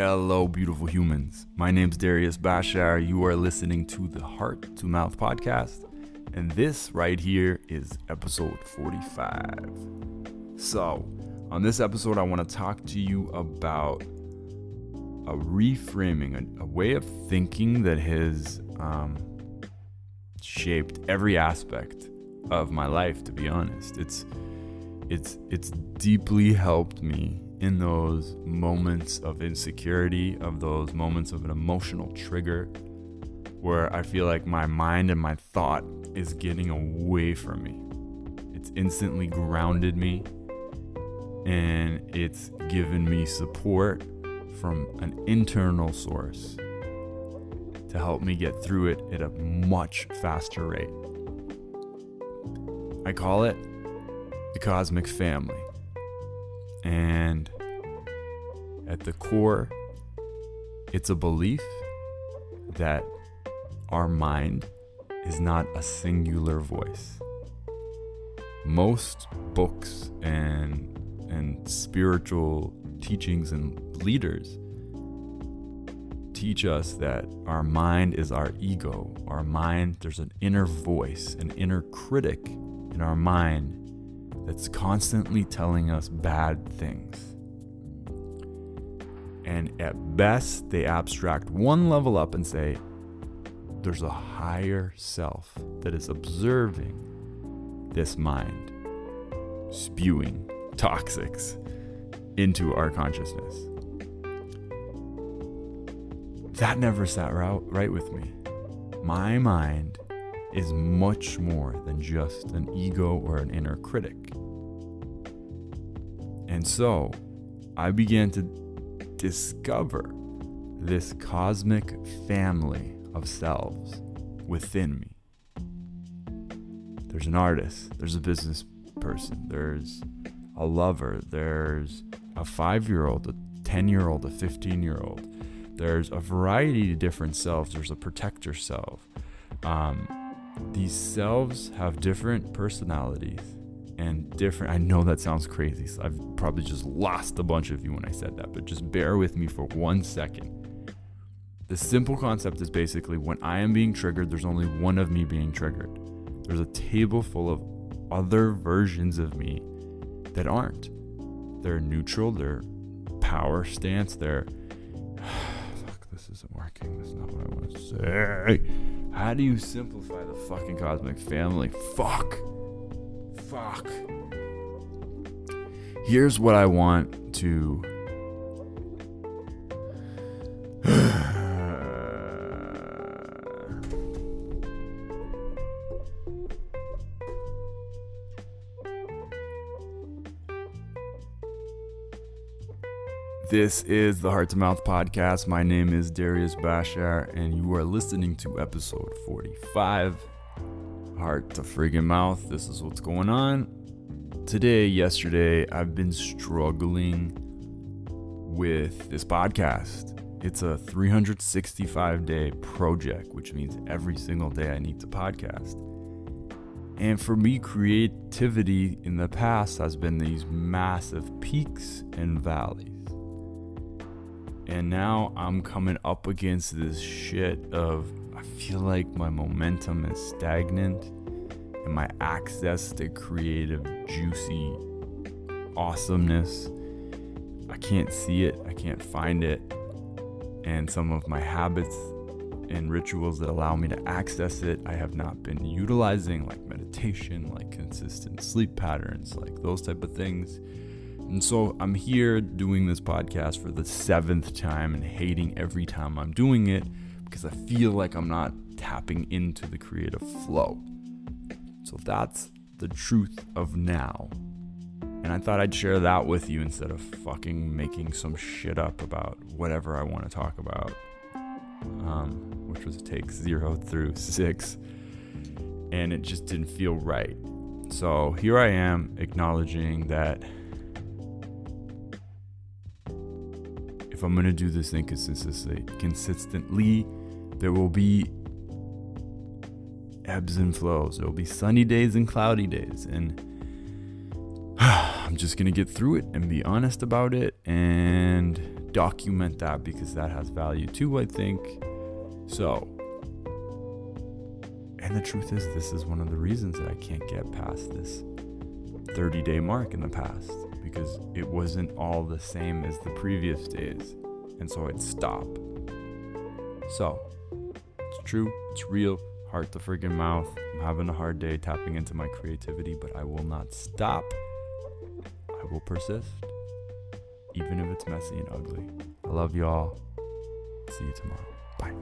Hello, beautiful humans. My name's Darius Bashar. You are listening to the Heart to Mouth podcast, and this right here is episode 45. So, on this episode, I want to talk to you about a reframing, a, a way of thinking that has um, shaped every aspect of my life. To be honest, it's it's it's deeply helped me in those moments of insecurity, of those moments of an emotional trigger where I feel like my mind and my thought is getting away from me. It's instantly grounded me and it's given me support from an internal source to help me get through it at a much faster rate. I call it the cosmic family. And at the core, it's a belief that our mind is not a singular voice. Most books and and spiritual teachings and leaders teach us that our mind is our ego. Our mind, there's an inner voice, an inner critic in our mind that's constantly telling us bad things. And at best, they abstract one level up and say, there's a higher self that is observing this mind spewing toxics into our consciousness. That never sat right with me. My mind is much more than just an ego or an inner critic. And so I began to discover this cosmic family of selves within me. There's an artist, there's a business person, there's a lover, there's a five year old, a 10 year old, a 15 year old. There's a variety of different selves. There's a protector self. Um, these selves have different personalities and different. I know that sounds crazy. So I've probably just lost a bunch of you when I said that, but just bear with me for one second. The simple concept is basically when I am being triggered, there's only one of me being triggered. There's a table full of other versions of me that aren't. They're neutral, they're power stance, they're. Fuck, this isn't working. That's not what I want to say. How do you simplify the fucking cosmic family? Fuck. Fuck. Here's what I want to. This is the Heart to Mouth podcast. My name is Darius Bashar, and you are listening to episode 45 Heart to Friggin' Mouth. This is what's going on. Today, yesterday, I've been struggling with this podcast. It's a 365 day project, which means every single day I need to podcast. And for me, creativity in the past has been these massive peaks and valleys. And now I'm coming up against this shit of I feel like my momentum is stagnant and my access to creative, juicy awesomeness. I can't see it, I can't find it. And some of my habits and rituals that allow me to access it, I have not been utilizing, like meditation, like consistent sleep patterns, like those type of things. And so I'm here doing this podcast for the seventh time and hating every time I'm doing it because I feel like I'm not tapping into the creative flow. So that's the truth of now. And I thought I'd share that with you instead of fucking making some shit up about whatever I want to talk about. Um, which was take zero through six. And it just didn't feel right. So here I am acknowledging that if I'm gonna do this thing consistently, consistently, there will be ebbs and flows. There will be sunny days and cloudy days, and I'm just gonna get through it and be honest about it and document that because that has value too, I think. So, and the truth is, this is one of the reasons that I can't get past this 30 day mark in the past because it wasn't all the same as the previous days. And so I'd stop. So, it's true, it's real, heart to freaking mouth. I'm having a hard day tapping into my creativity, but I will not stop. I will persist, even if it's messy and ugly. I love you all. See you tomorrow. Bye.